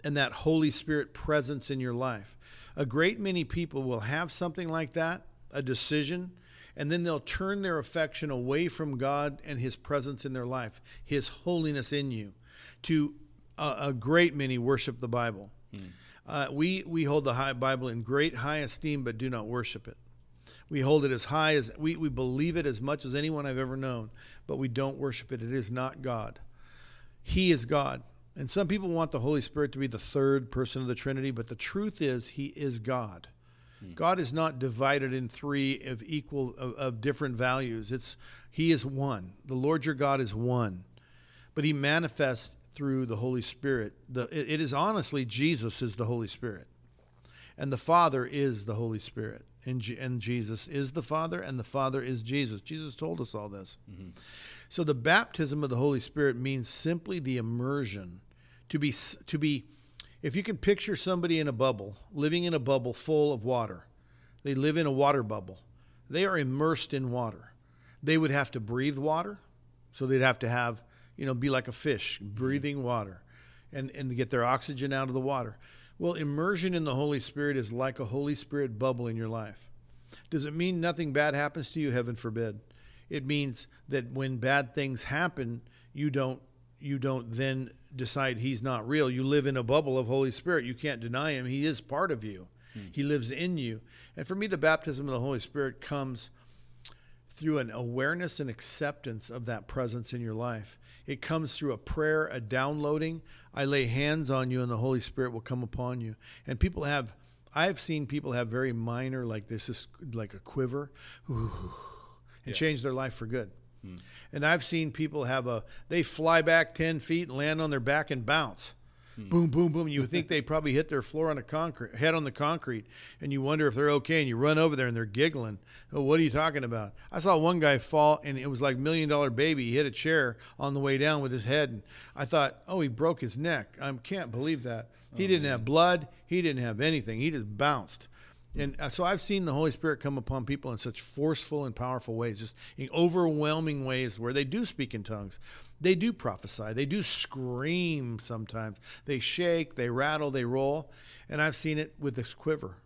and that Holy Spirit presence in your life. A great many people will have something like that, a decision, and then they'll turn their affection away from God and His presence in their life, His holiness in you. To a, a great many worship the Bible. Uh, we we hold the high Bible in great high esteem, but do not worship it. We hold it as high as we, we believe it as much as anyone I've ever known, but we don't worship it. It is not God. He is God. And some people want the Holy Spirit to be the third person of the Trinity, but the truth is, He is God. God is not divided in three of equal of, of different values. It's He is one. The Lord your God is one, but He manifests through the Holy Spirit. The, it, it is honestly Jesus is the Holy Spirit, and the Father is the Holy Spirit, and, G, and Jesus is the Father, and the Father is Jesus. Jesus told us all this. Mm-hmm. So the baptism of the Holy Spirit means simply the immersion to be to be if you can picture somebody in a bubble, living in a bubble full of water. They live in a water bubble. They are immersed in water. They would have to breathe water, so they'd have to have, you know, be like a fish, mm-hmm. breathing water and and get their oxygen out of the water. Well, immersion in the Holy Spirit is like a Holy Spirit bubble in your life. Does it mean nothing bad happens to you? Heaven forbid. It means that when bad things happen, you don't you don't then decide he's not real. You live in a bubble of Holy Spirit. You can't deny him. He is part of you. Hmm. He lives in you. And for me the baptism of the Holy Spirit comes through an awareness and acceptance of that presence in your life. It comes through a prayer, a downloading. I lay hands on you and the Holy Spirit will come upon you. And people have I've seen people have very minor like this is like a quiver and Yeah. change their life for good. Hmm. And I've seen people have a they fly back 10 feet and land on their back and bounce. Hmm. Boom, boom, boom. You would think they probably hit their floor on the concrete, head on the concrete, and you wonder if they're okay. And you run over there and they're giggling. Oh, what are you talking about? I saw one guy fall, and it was like million dollar baby. He hit a chair on the way down with his head, and I thought, oh, he broke his neck. I can't believe that. He oh, didn't have blood. He didn't have anything. He just bounced. And uh, so I've seen the Holy Spirit come upon people in such forceful and powerful ways, just in overwhelming ways where they do speak in tongues. They do prophesy. They do scream sometimes. They shake, they rattle, they roll. And I've seen it with this quiver.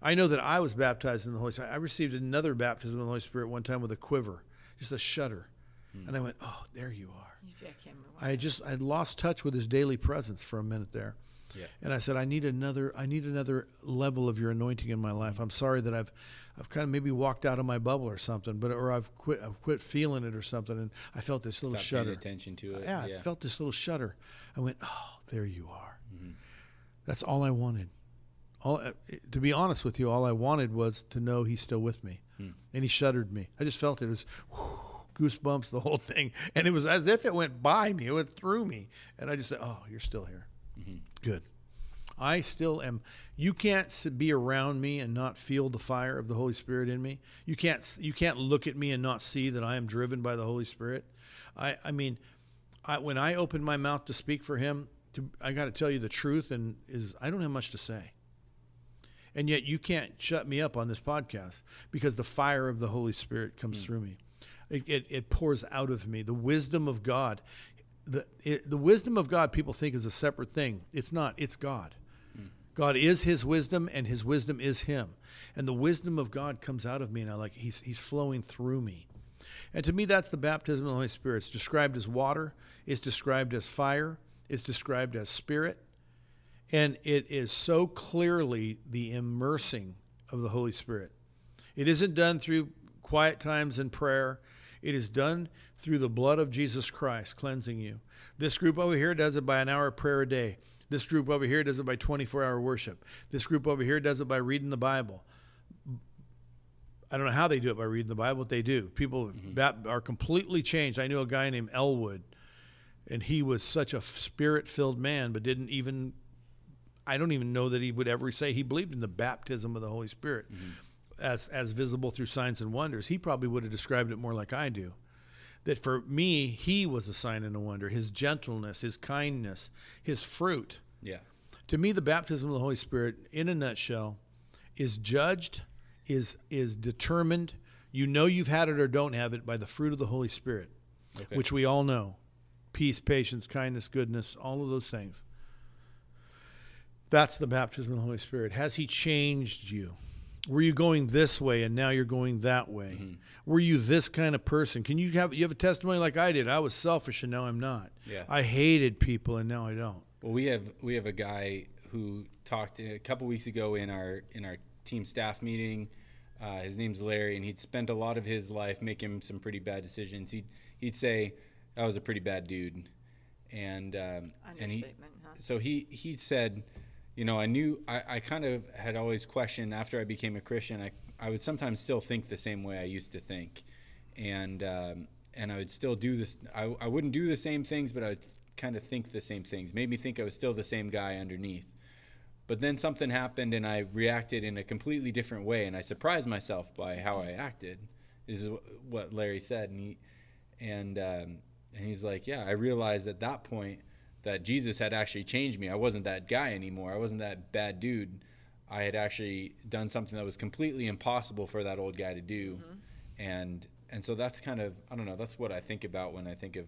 I know that I was baptized in the Holy Spirit. I received another baptism in the Holy Spirit one time with a quiver, just a shudder. And I went, oh, there you are. You. I just I'd lost touch with his daily presence for a minute there. Yeah. And I said, I need another I need another level of your anointing in my life. I'm sorry that I've I've kind of maybe walked out of my bubble or something, but or I've quit I've quit feeling it or something and I felt this little Stop shudder. attention to it. Yeah, I felt this little shudder. I went, "Oh, there you are." That's all I wanted. All uh, to be honest with you, all I wanted was to know he's still with me. And he shuddered me. I just felt it, it was goosebumps the whole thing, and it was as if it went by me, it went through me, and I just said, "Oh, you're still here." Good. I still am. You can't be around me and not feel the fire of the Holy Spirit in me. You can't. You can't look at me and not see that I am driven by the Holy Spirit. I. I mean, I, when I open my mouth to speak for Him, to, I got to tell you the truth, and is I don't have much to say. And yet, you can't shut me up on this podcast because the fire of the Holy Spirit comes hmm. through me. It, it, it pours out of me. The wisdom of God. The, it, the wisdom of God, people think is a separate thing. It's not, it's God. Hmm. God is His wisdom, and His wisdom is Him. And the wisdom of God comes out of me, and I like He's He's flowing through me. And to me, that's the baptism of the Holy Spirit. It's described as water. It's described as fire. It's described as spirit. And it is so clearly the immersing of the Holy Spirit. It isn't done through quiet times and prayer. It is done through the blood of Jesus Christ cleansing you. This group over here does it by an hour of prayer a day. This group over here does it by 24 hour worship. This group over here does it by reading the Bible. I don't know how they do it by reading the Bible, but they do. People mm-hmm. bap- are completely changed. I knew a guy named Elwood, and he was such a spirit filled man, but didn't even, I don't even know that he would ever say he believed in the baptism of the Holy Spirit mm-hmm. As, as visible through signs and wonders. He probably would have described it more like I do. That for me, he was a sign and a wonder. His gentleness, his kindness, his fruit. Yeah. To me, the baptism of the Holy Spirit, in a nutshell, is judged, is is determined. You know you've had it or don't have it by the fruit of the Holy Spirit, Okay. which we all know: peace, patience, kindness, goodness, all of those things. That's the baptism of the Holy Spirit. Has He changed you? Were you going this way and now you're going that way? Were you this kind of person? Can you have you have a testimony like I did? I was selfish and now I'm not. Yeah. I hated people and now I don't. Well, we have we have a guy who talked a couple weeks ago in our in our team staff meeting. Uh, his name's Larry, and he'd spent a lot of his life making some pretty bad decisions. He'd he'd say, "I was a pretty bad dude," and um, and he huh? so he he said, you know, I knew I, I kind of had always questioned after I became a Christian. I I would sometimes still think the same way I used to think, and um, and I would still do this. I I wouldn't do the same things, but I would kind of think the same things. Made me think I was still the same guy underneath. But then something happened, and I reacted in a completely different way, and I surprised myself by how I acted. This is what Larry said, and he and um, and he's like, yeah, I realized at that point that Jesus had actually changed me. I wasn't that guy anymore. I wasn't that bad dude. I had actually done something that was completely impossible for that old guy to do, and and so that's kind of I don't know. That's what I think about when I think of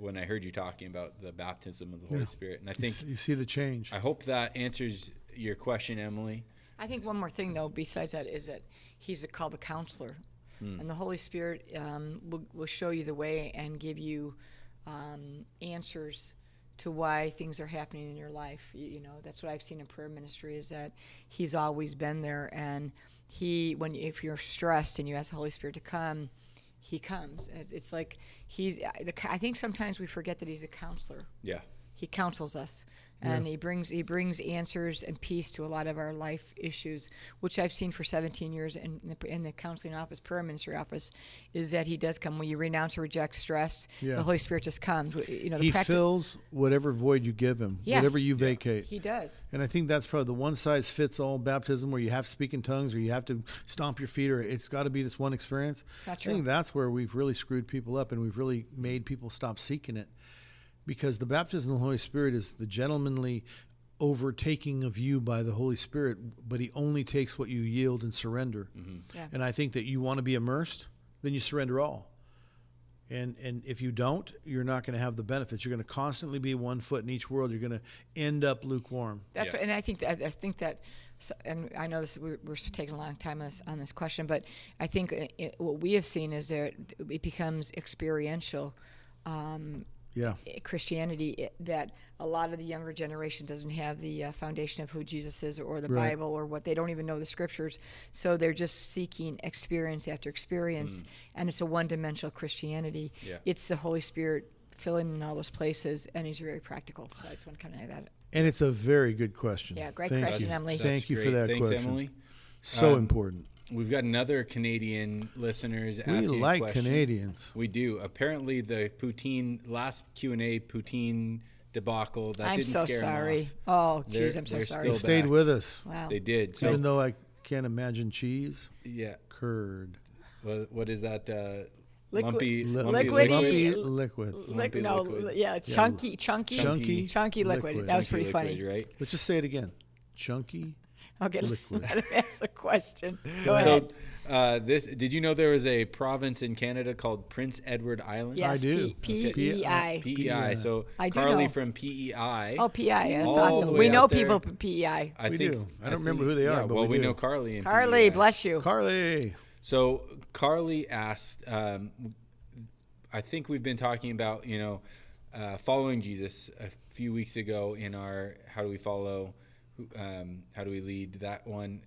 when I heard you talking about the baptism of the Holy Yeah. Spirit, and I think you see the change. I hope that answers your question, Emily. I think one more thing, though, besides that, is that he's called the counselor. And the Holy Spirit um, will, will show you the way and give you um, answers to why things are happening in your life. You, you know, that's what I've seen in prayer ministry is that He's always been there. And He, when if you're stressed and you ask the Holy Spirit to come, He comes. It's, it's like He's. I think sometimes we forget that He's a counselor Yeah, he counsels us and he brings he brings answers and peace to a lot of our life issues which i've seen for 17 years in the, in the counseling office prayer ministry office is that he does come when you renounce or reject stress Yeah. the holy spirit just comes you know the He practi- fills whatever void you give him, Yeah. whatever you vacate. he does And I think that's probably the one size fits all baptism where you have to speak in tongues or you have to stomp your feet or it's got to be this one experience. I think that's where we've really screwed people up and we've really made people stop seeking it because the baptism of the Holy Spirit is the gentlemanly overtaking of you by the Holy Spirit, but He only takes what you yield and surrender. Yeah. And I think that you want to be immersed, then you surrender all. And and if you don't, you're not going to have the benefits. You're going to constantly be one foot in each world. You're going to end up lukewarm. That's Yeah. what, and I think that I think that, and I know this we're, we're taking a long time on this, on this question, but I think it, it- what we have seen is that it becomes experiential. Um, Yeah. Christianity that a lot of the younger generation doesn't have the uh, foundation of who Jesus is or the Right. Bible or what they don't even know the scriptures. So they're just seeking experience after experience, and it's a one-dimensional Christianity. Yeah. It's the Holy Spirit filling in all those places, and He's very practical. So I just want to kind of add that. And it's a very good question. Yeah, great Thank question, you. Emily. Thank you for that Thanks, question. Emily. So Um, important. We've got another Canadian listeners We asking a like question. Canadians. We do. Apparently, the poutine last Q and A poutine debacle that I'm didn't so scare 'em sorry. off. Oh, They're- geez, I'm so sorry. They stayed back. with us, Wow. They did. So even though I can't imagine cheese yeah. curd. What, what is that? Uh, Liquid- lumpy, Li- lumpy Liquidy- lumpy li- liquid. Lumpy no, liquid. yeah, chunky, chunky, Chunky chunky liquid. liquid. That was pretty liquid, funny. right? Let's just say it again. Chunky. Okay, Liquid. let him ask a question. Go So, ahead. uh, this did you know there was a province in Canada called Prince Edward Island? Yes, I do. P- Okay. PEI. PEI. So I do Carly know. from PEI. Oh, PEI. That's all awesome. We know people from PEI. We think do. I don't think- remember who they are, yeah, but well, we we do. know Carly. In Carly, PEI. bless you. Carly. So Carly asked, um, I think we've been talking about, you know, uh, following Jesus a few weeks ago in our How Do We Follow, um, How Do We Lead, that one.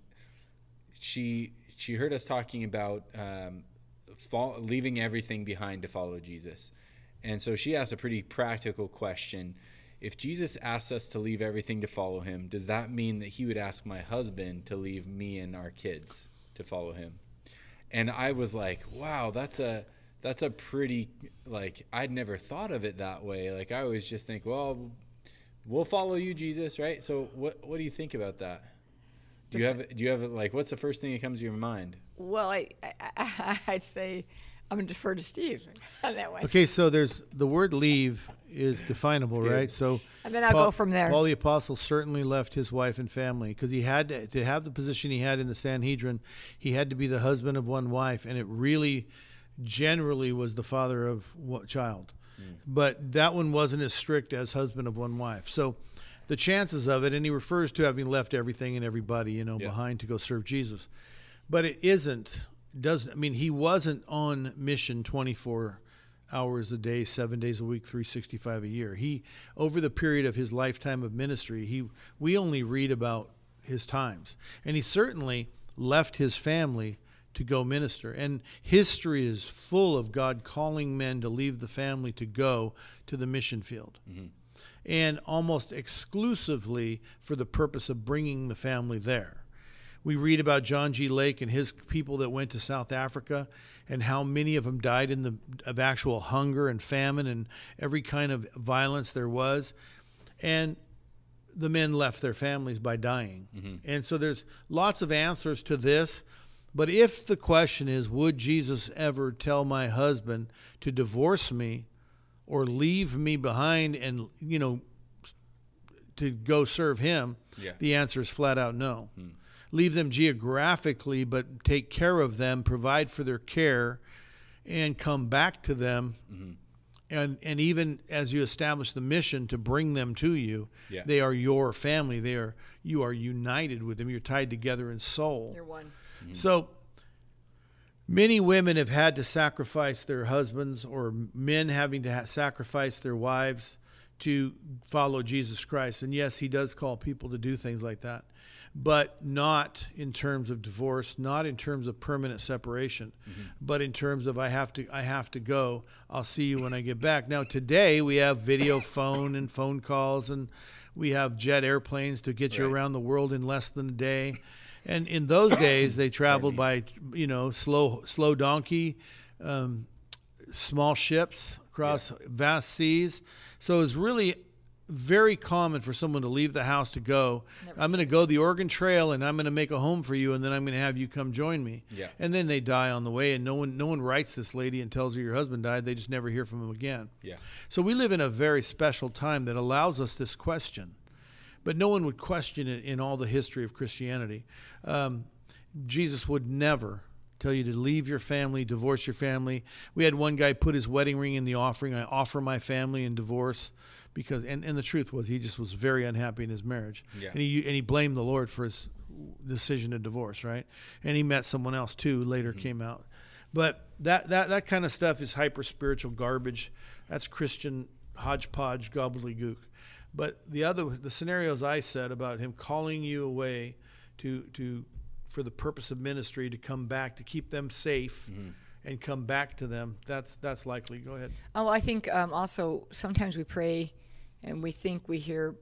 She she heard us talking about um, fall, leaving everything behind to follow Jesus. And so she asked a pretty practical question. If Jesus asks us to leave everything to follow him, does that mean that he would ask my husband to leave me and our kids to follow him? and I was like, wow, that's a that's a pretty like I'd never thought of it that way. Like I always just think, well, we'll follow you, Jesus, right? So what what do you think about that? Do you have do you have like what's the first thing that comes to your mind? Well, I, I, I'd say I'm going to defer to Steve on that one. Okay, so there's the word leave is definable, right? So And then I'll go from there. Paul the apostle certainly left his wife and family because he had to, to have the position he had in the Sanhedrin. He had to be the husband of one wife, and it really, generally, was the father of what child. But that one wasn't as strict as husband of one wife. So, the chances of it, and he refers to having left everything and everybody, you know, Yeah. behind to go serve Jesus, but it isn't. doesn't, I mean he wasn't on mission twenty four hours a day, seven days a week, 365 a year. He, over the period of his lifetime of ministry, he we only read about his times, and he certainly left his family to go minister. And history is full of God calling men to leave the family to go to the mission field. Mm-hmm. And almost exclusively for the purpose of bringing the family there. We read about John G. Lake and his people that went to South Africa and how many of them died in the of actual hunger and famine and every kind of violence there was. And the men left their families by dying. Mm-hmm. And so there's lots of answers to this. But if the question is, would Jesus ever tell my husband to divorce me or leave me behind and, you know, to go serve him? Yeah. The answer is flat out no. Hmm leave them geographically, but take care of them, provide for their care, and come back to them. Mm-hmm. And, and even as you establish the mission to bring them to you, yeah. they are your family. They are you are united with them. You're tied together in soul. You're one. Mm-hmm. So many women have had to sacrifice their husbands, or men having to ha- sacrifice their wives to follow Jesus Christ. And yes, He does call people to do things like that but not in terms of divorce, not in terms of permanent separation, mm-hmm. but in terms of I have to I have to go. I'll see you when I get back. Now today we have video phone and phone calls and we have jet airplanes to get you around the world in less than a day. And in those days they traveled by you know slow slow donkey, um, small ships across yeah. vast seas. So it was really very common for someone to leave the house to go. Never I'm going to go the Oregon Trail and I'm going to make a home for you, and then I'm going to have you come join me. Yeah. And then they die on the way, and no one no one writes this lady and tells her your husband died. They just never hear from him again. Yeah. So we live in a very special time that allows us this question, but no one would question it in all the history of Christianity. Um, Jesus would never tell you to leave your family, divorce your family. We had one guy put his wedding ring in the offering. I offer my family in divorce because and, and the truth was he just was very unhappy in his marriage yeah. and he and he blamed the lord for his decision to divorce right and he met someone else too later mm-hmm. came out but that that that kind of stuff is hyper spiritual garbage that's christian hodgepodge gobbledygook but the other the scenarios i said about him calling you away to to for the purpose of ministry to come back to keep them safe mm-hmm and come back to them. That's that's likely. Go ahead. Oh, I think um, also sometimes we pray and we think we hear,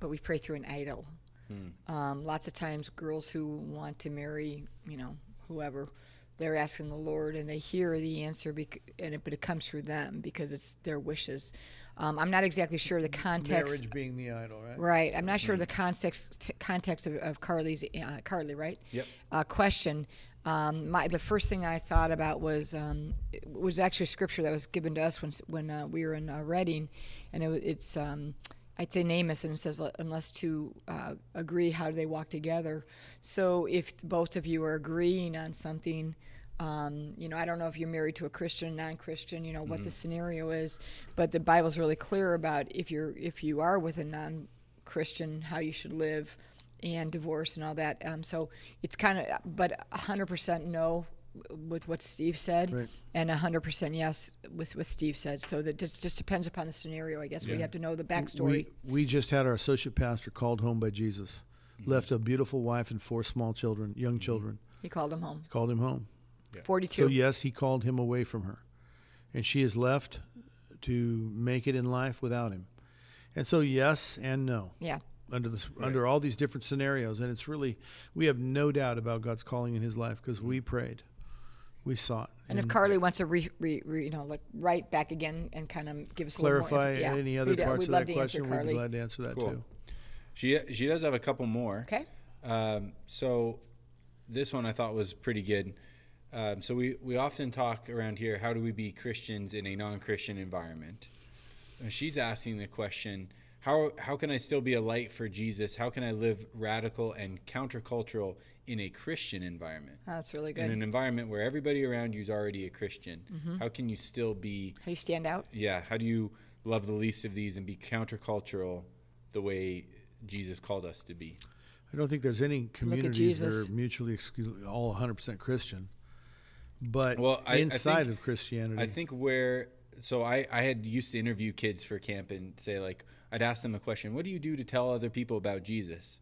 but we pray through an idol. Hmm. Um, lots of times, girls who want to marry, you know, whoever, they're asking the Lord, and they hear the answer, bec- and it, but it comes through them because it's their wishes. Um, I'm not exactly sure the context. Marriage being the idol, right? Right. I'm not sure mm. the context t- context of, of Carly's uh, Carly, right? Yep. Uh, question. Um, my the first thing I thought about was um, was actually scripture that was given to us when when uh, we were in uh, Redding, and it, it's um, I'd say Amos, and it says unless two uh, agree, how do they walk together? So if both of you are agreeing on something. Um, you know, I don't know if you're married to a Christian, non-Christian. You know what mm-hmm. the scenario is, but the Bible's really clear about if you're if you are with a non-Christian, how you should live and divorce and all that. Um, so it's kind of, but 100% no with what Steve said, right. and 100% yes with what Steve said. So that just just depends upon the scenario. I guess yeah. we have to know the backstory. We, we just had our associate pastor called home by Jesus, mm-hmm. left a beautiful wife and four small children, young mm-hmm. children. He called him home. He called him home. Yeah. 42. So yes, he called him away from her, and she is left to make it in life without him. And so yes and no. Yeah under this right. under all these different scenarios and it's really we have no doubt about God's calling in his life because we prayed we sought and, and if Carly wants to re, re, re, you know like write back again and kind of give us clarify a yeah. any other we'd, parts we'd of that question we'd be glad to answer that cool. too she she does have a couple more okay um, so this one I thought was pretty good um, so we we often talk around here how do we be Christians in a non-Christian environment and she's asking the question how how can I still be a light for Jesus? How can I live radical and countercultural in a Christian environment? That's really good. In an environment where everybody around you is already a Christian, mm-hmm. how can you still be? How do you stand out? Yeah. How do you love the least of these and be countercultural the way Jesus called us to be? I don't think there's any communities that are mutually exclu- all 100% Christian. But well, I, inside I think, of Christianity, I think where so I, I had used to interview kids for camp and say like I'd ask them a question, what do you do to tell other people about Jesus?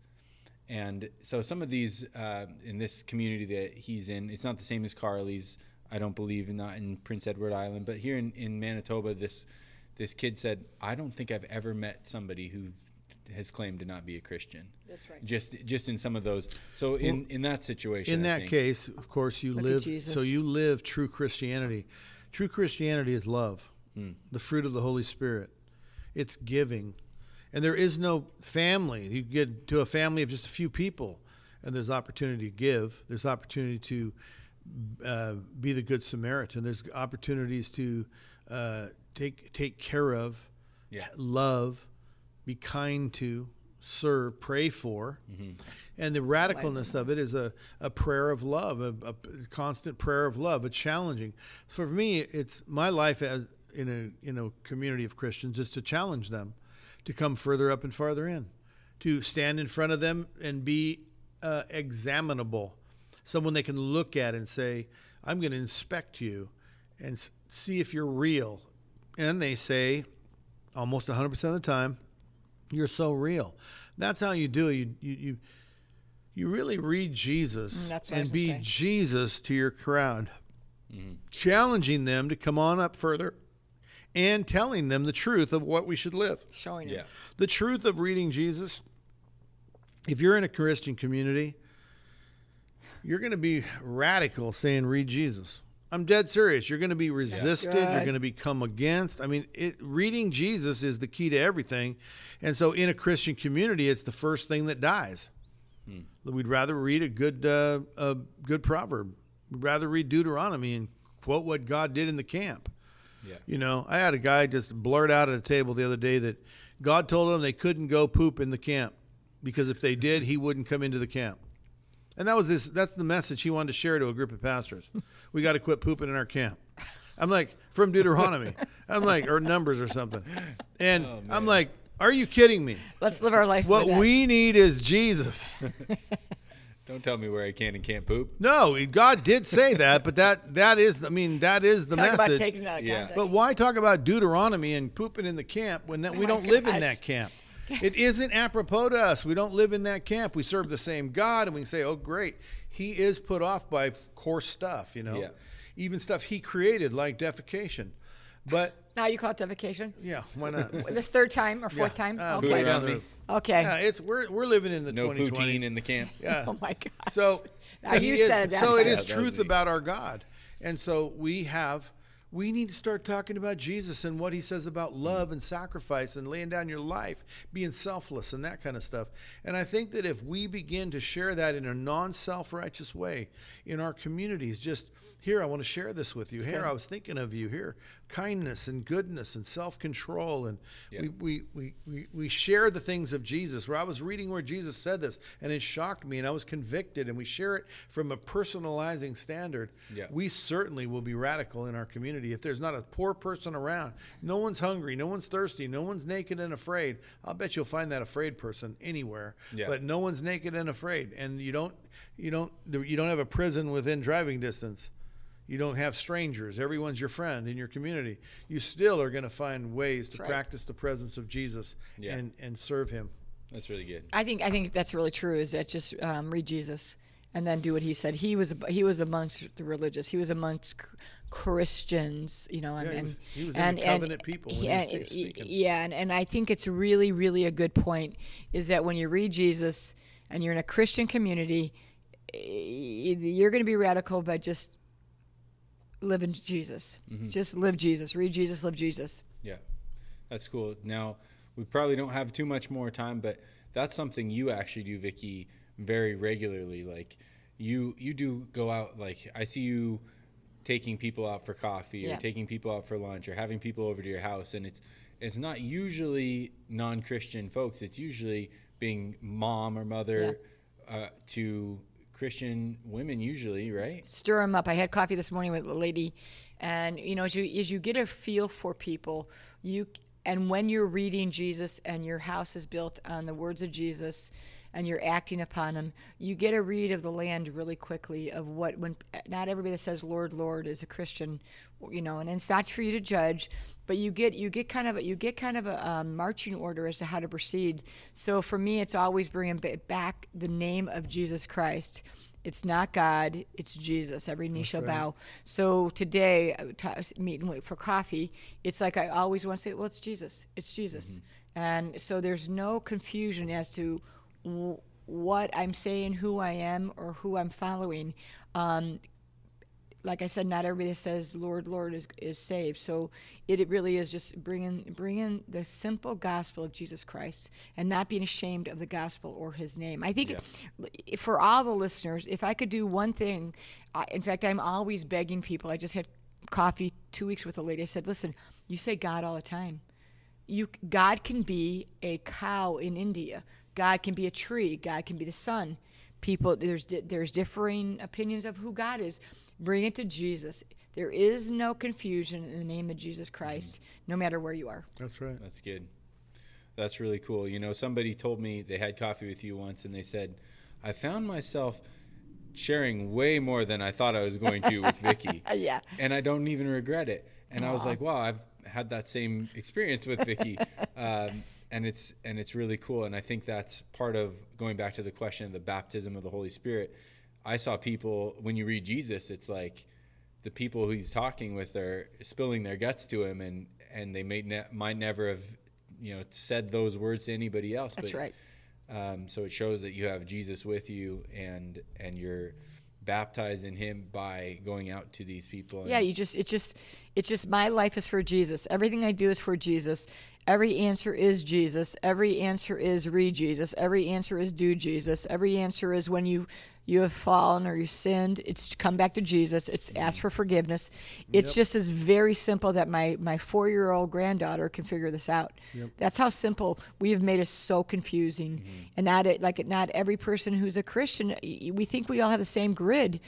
and so some of these uh, in this community that he's in, it's not the same as Carly's. I don't believe not in Prince Edward Island, but here in, in Manitoba, this this kid said, "I don't think I've ever met somebody who has claimed to not be a Christian." That's right. Just just in some of those. So in in that situation, in I that think- case, of course, you live. So you live true Christianity. True Christianity is love, Hmm. the fruit of the Holy Spirit. It's giving, and there is no family. You get to a family of just a few people, and there's opportunity to give. There's opportunity to uh, be the good Samaritan. There's opportunities to uh, take take care of, Yeah. love, be kind to, serve, pray for. And the radicalness of it is a, a prayer of love, a, a constant prayer of love, a challenging. So for me, it's my life as in a in a community of Christians is to challenge them to come further up and farther in, to stand in front of them and be uh, examinable, someone they can look at and say, "I'm going to inspect you and s- see if you're real." And they say, almost 100% of the time, you're so real. That's how you do it. You you you, you really read Jesus Mm, that's what I was and be say. Jesus to your crowd, challenging them to come on up further, and telling them the truth of what we should live. Showing Yeah. it. The truth of reading Jesus. If you're in a Christian community, you're going to be radical saying read Jesus. I'm dead serious. You're going to be resisted. You're going to be come against. I mean, it, reading Jesus is the key to everything. And so, in a Christian community, it's the first thing that dies. We'd rather read a good, uh, a good proverb. We'd rather read Deuteronomy and quote what God did in the camp. Yeah. You know, I had a guy just blurt out at a table the other day that God told them they couldn't go poop in the camp because if they did, he wouldn't come into the camp. And that was this that's the message he wanted to share to a group of pastors. we got to quit pooping in our camp. I'm like, from Deuteronomy. I'm like, or numbers or something. And oh, I'm like, are you kidding me? Let's live our life. What we need is Jesus. Don't tell me where I can and can't poop. No, God did say that, but that that is I mean, that is the talk about message. taking it out of Yeah. context. But why talk about Deuteronomy and pooping in the camp when that, we Oh my don't live in that camp? It isn't apropos to us. We don't live in that camp. We serve the same God, and we can say, "Oh, great, He is put off by coarse stuff." You know, Yeah. even stuff He created, like defecation. But now you call it defecation. yeah, why not? This third time or fourth Yeah. time? Uh, okay. put it down. Okay. Yeah, it's we're we're living in the No 2020s. poutine in the camp. Yeah. Oh my gosh. So Now you he is- said that So it time. is Yeah, truth about our God, and so we have. We need to start talking about Jesus and what he says about love and sacrifice and laying down your life, being selfless and that kind of stuff. And I think that if we begin to share that in a non self righteous way in our communities, just here, I want to share this with you. Here, I was thinking of you. Here, kindness and goodness and self control. And Yeah. we, we, we, we, we share the things of Jesus. Where I was reading where Jesus said this, and it shocked me, and I was convicted. And we share it from a personalizing standard. Yeah. We certainly will be radical in our community. If there's not a poor person around, no one's hungry, no one's thirsty, no one's naked and afraid, I'll bet you'll find that afraid person anywhere. Yeah. But no one's naked and afraid. And you don't, you don't, you don't have a prison within driving distance. You don't have strangers. Everyone's your friend in your community. You still are going to find ways to right. practice the presence of Jesus Yeah. and, and serve him. That's really good. I think I think that's really true. Is that just um, read Jesus and then do what he said. He was he was amongst the religious. He was amongst Christians. You know, and Yeah, he and was- he was in the and, covenant people when he was yeah, yeah, and, and I think it's really really a good point. Is that when you read Jesus and you're in a Christian community, you're going to be radical, but just live in Jesus. Mm-hmm. Just live Jesus. Read Jesus. Live Jesus. Yeah, that's cool. Now we probably don't have too much more time, but that's something you actually do, Vicki, very regularly. Like you, you do go out. Like I see you taking people out for coffee or Yeah. taking people out for lunch or having people over to your house, and it's it's not usually non-Christian folks. It's usually being mom or mother uh, to Christian women, usually, right? stir them up. I had coffee this morning with a lady, and you know, as you as you get a feel for people, you and when you're reading Jesus and your house is built on the words of Jesus, and you're acting upon them, you get a read of the land really quickly of what when not everybody that says Lord Lord is a Christian, you know, and it's not for you to judge, but you get you get kind of a, you get kind of a um, marching order as to how to proceed. So for me, it's always bringing back the name of Jesus Christ it's not God, it's Jesus. Every knee That's shall right. bow. So today, uh, meeting for coffee, it's like I always want to say, well, it's Jesus. It's Jesus. Mm-hmm. And so there's no confusion as to w- what I'm saying, who I am, or who I'm following. Um, like I said, not everybody says Lord, Lord is, is saved. So it, it really is just bringing bringing the simple gospel of Jesus Christ and not being ashamed of the gospel or His name. I think yeah. for all the listeners, if I could do one thing, I, in fact, I'm always begging people. I just had coffee two weeks with a lady. I said, "Listen, you say God all the time. You God can be a cow in India. God can be a tree. God can be the sun." People, there's there's differing opinions of who God is Bring it to Jesus. There is no confusion in the name of Jesus Christ, mm-hmm. no matter where you are. That's right. That's good. That's really cool. You know, somebody told me they had coffee with you once and they said, I found myself sharing way more than I thought I was going to with Vicki. yeah. And I don't even regret it. And Aww. I was like, wow, I've had that same experience with Vicki. um, and it's and it's really cool. And I think that's part of going back to the question of the baptism of the Holy Spirit I saw people when you read Jesus, it's like the people who he's talking with are spilling their guts to him, and and they may ne- might never have you know said those words to anybody else. That's but, right. Um, so it shows that you have Jesus with you, and and you're baptized in him by going out to these people yeah you just it just it's just my life is for jesus everything i do is for jesus every answer is jesus. Every answer is read jesus every answer is do jesus. Every answer is when you you have fallen or you sinned it's come back to jesus. It's ask for forgiveness. It's yep. just as very simple that my my four year old granddaughter can figure this out. Yep. that's how simple we have made it so confusing. Mm-hmm. and not like not every person who's a christian we think we all have the same grid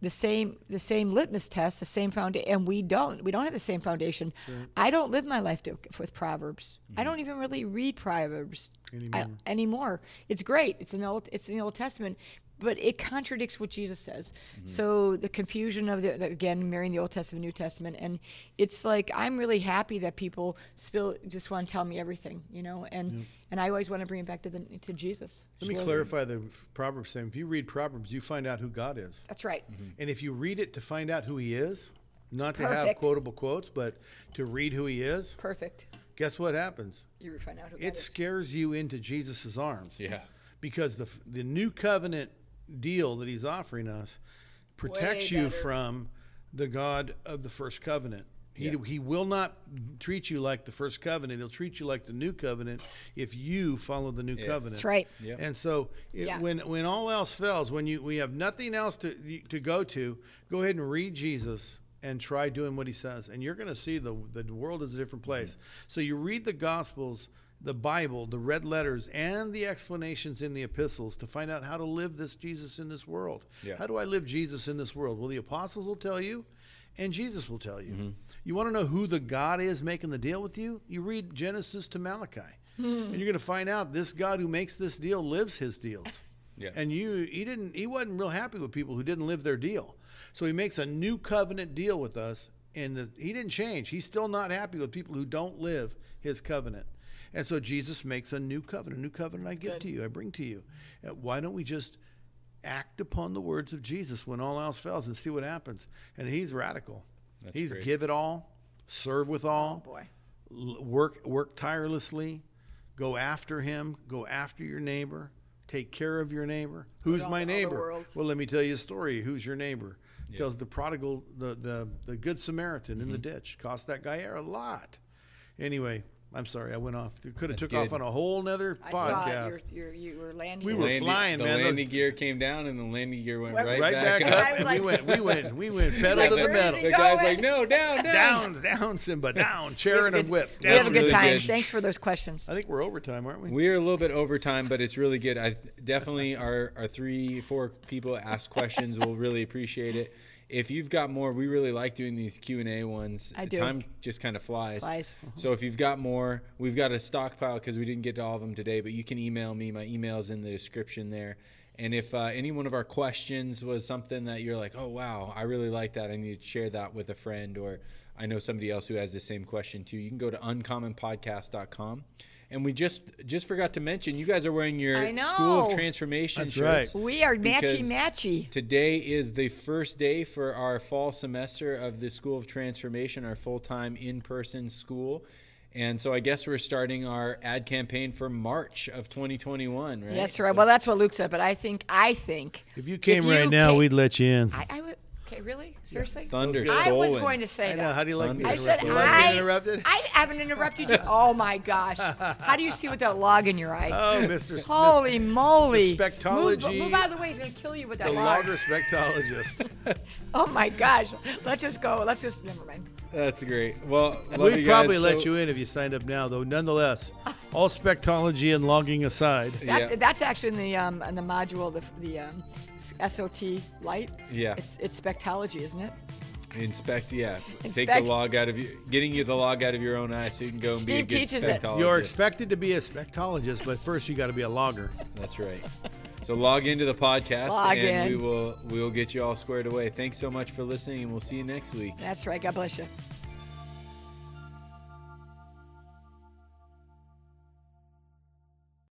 the same the same litmus test, the same foundation, and we don't. We don't have the same foundation. Right. I don't live my life to, with Proverbs. Mm-hmm. I don't even really read Proverbs anymore. I, anymore. It's great. It's in the old. It's in the Old Testament, but it contradicts what Jesus says. Mm-hmm. So the confusion of the again marrying the Old Testament, and New Testament, and it's like I'm really happy that people still just want to tell me everything, you know, and yeah. and I always want to bring it back to the to Jesus. Let me clarify the Proverbs thing. If you read Proverbs, you find out who God is. That's right. Mm-hmm. And if you read it to find out who He is, not to Perfect. have quotable quotes, but to read who He is. Perfect. Guess what happens? You find out who it scares you into Jesus' arms. Yeah. Because the the new covenant deal that he's offering us protects you from the God of the first covenant. He, yeah. he will not treat you like the first covenant. He'll treat you like the new covenant if you follow the new yeah. covenant. That's right. Yeah. And so it, yeah. when when all else fails, when you we have nothing else to to go to, go ahead and read Jesus and try doing what he says, and you're going to see the the world is a different place. Mm-hmm. So you read the Gospels the Bible, the red letters, and the explanations in the epistles to find out how to live this Jesus in this world. Yeah. How do I live Jesus in this world? Well, the apostles will tell you, and Jesus will tell you. Mm-hmm. You want to know who the God is making the deal with you? You read Genesis to Malachi, hmm. and you're going to find out this God who makes this deal lives his deals. Yeah. And you, he didn't, he wasn't real happy with people who didn't live their deal. So he makes a new covenant deal with us, and the, he didn't change. He's still not happy with people who don't live his covenant. And so Jesus makes a new covenant. A new covenant That's I give good. to you, I bring to you. Uh, why don't we just act upon the words of Jesus when all else fails and see what happens? And he's radical. That's he's great. give it all, serve with all, oh, boy. L- work work tirelessly, go after him, go after your neighbor, take care of your neighbor. Who's my neighbor? Well, let me tell you a story. Who's your neighbor? Yeah. Tells the prodigal, the the, the good Samaritan mm-hmm. in the mm-hmm. ditch. Cost that guy a lot. Anyway, I'm sorry, I went off. Could have took good. off on a whole nother I podcast. Saw it. You're, you're, you were landing. We were landing, flying, the man. The landing gear came down, and the landing gear went right, right back, back up. up. Like, we went, we went, we went pedal like, to the metal. The guy's like, no, down, down, down, down, Simba, down, chair and a whip. Down. We have a good really time. Good. Thanks for those questions. I think we're overtime, aren't we? We're a little bit overtime, but it's really good. I definitely our our three, four people ask questions. we'll really appreciate it. If you've got more, we really like doing these Q and A ones. I do. Time just kind of flies. Flies. So if you've got more, we've got a stockpile because we didn't get to all of them today. But you can email me. My email's in the description there. And if uh, any one of our questions was something that you're like, oh wow, I really like that, I need to share that with a friend, or I know somebody else who has the same question too, you can go to uncommonpodcast.com. And we just just forgot to mention, you guys are wearing your School of know. Transformation That's shirts. right. We are matchy matchy. Today is the first day for our fall semester of the School of Transformation, our full time in person school. And so I guess we're starting our ad campaign for March of 2021, right? That's right. So- Well, that's what Luke said, but I think I think If you came you right now, came- we'd let you in. I, I would. Okay, really? Seriously? Thunder I was going to say I know. that. How do you like me? I I said interrupted? You I, interrupted? I haven't interrupted you. Oh my gosh! How do you see with that log in your eye? Oh, Mr. Smith. Holy moly! spectology- Move, move out of the way. He's gonna kill you with that the log. logger spectologist. Oh my gosh! Let's just go. Let's just never mind. That's great. Well, love We'd you probably guys. let So- you in if you signed up now, though. Nonetheless, all spectology and logging aside, That's Yeah. that's actually in the um in the module the the um, SOT light. Yeah. It's it's spectology, isn't it? Inspect, yeah. Take the log out of you, getting you the log out of your own eye so you can go and Steve be a good teaches it. you're expected to be a spectologist, but first you got to be a logger. That's right. So log into the podcast Log and in. we will we will get you all squared away. Thanks so much for listening and we'll see you next week. That's right. God bless you.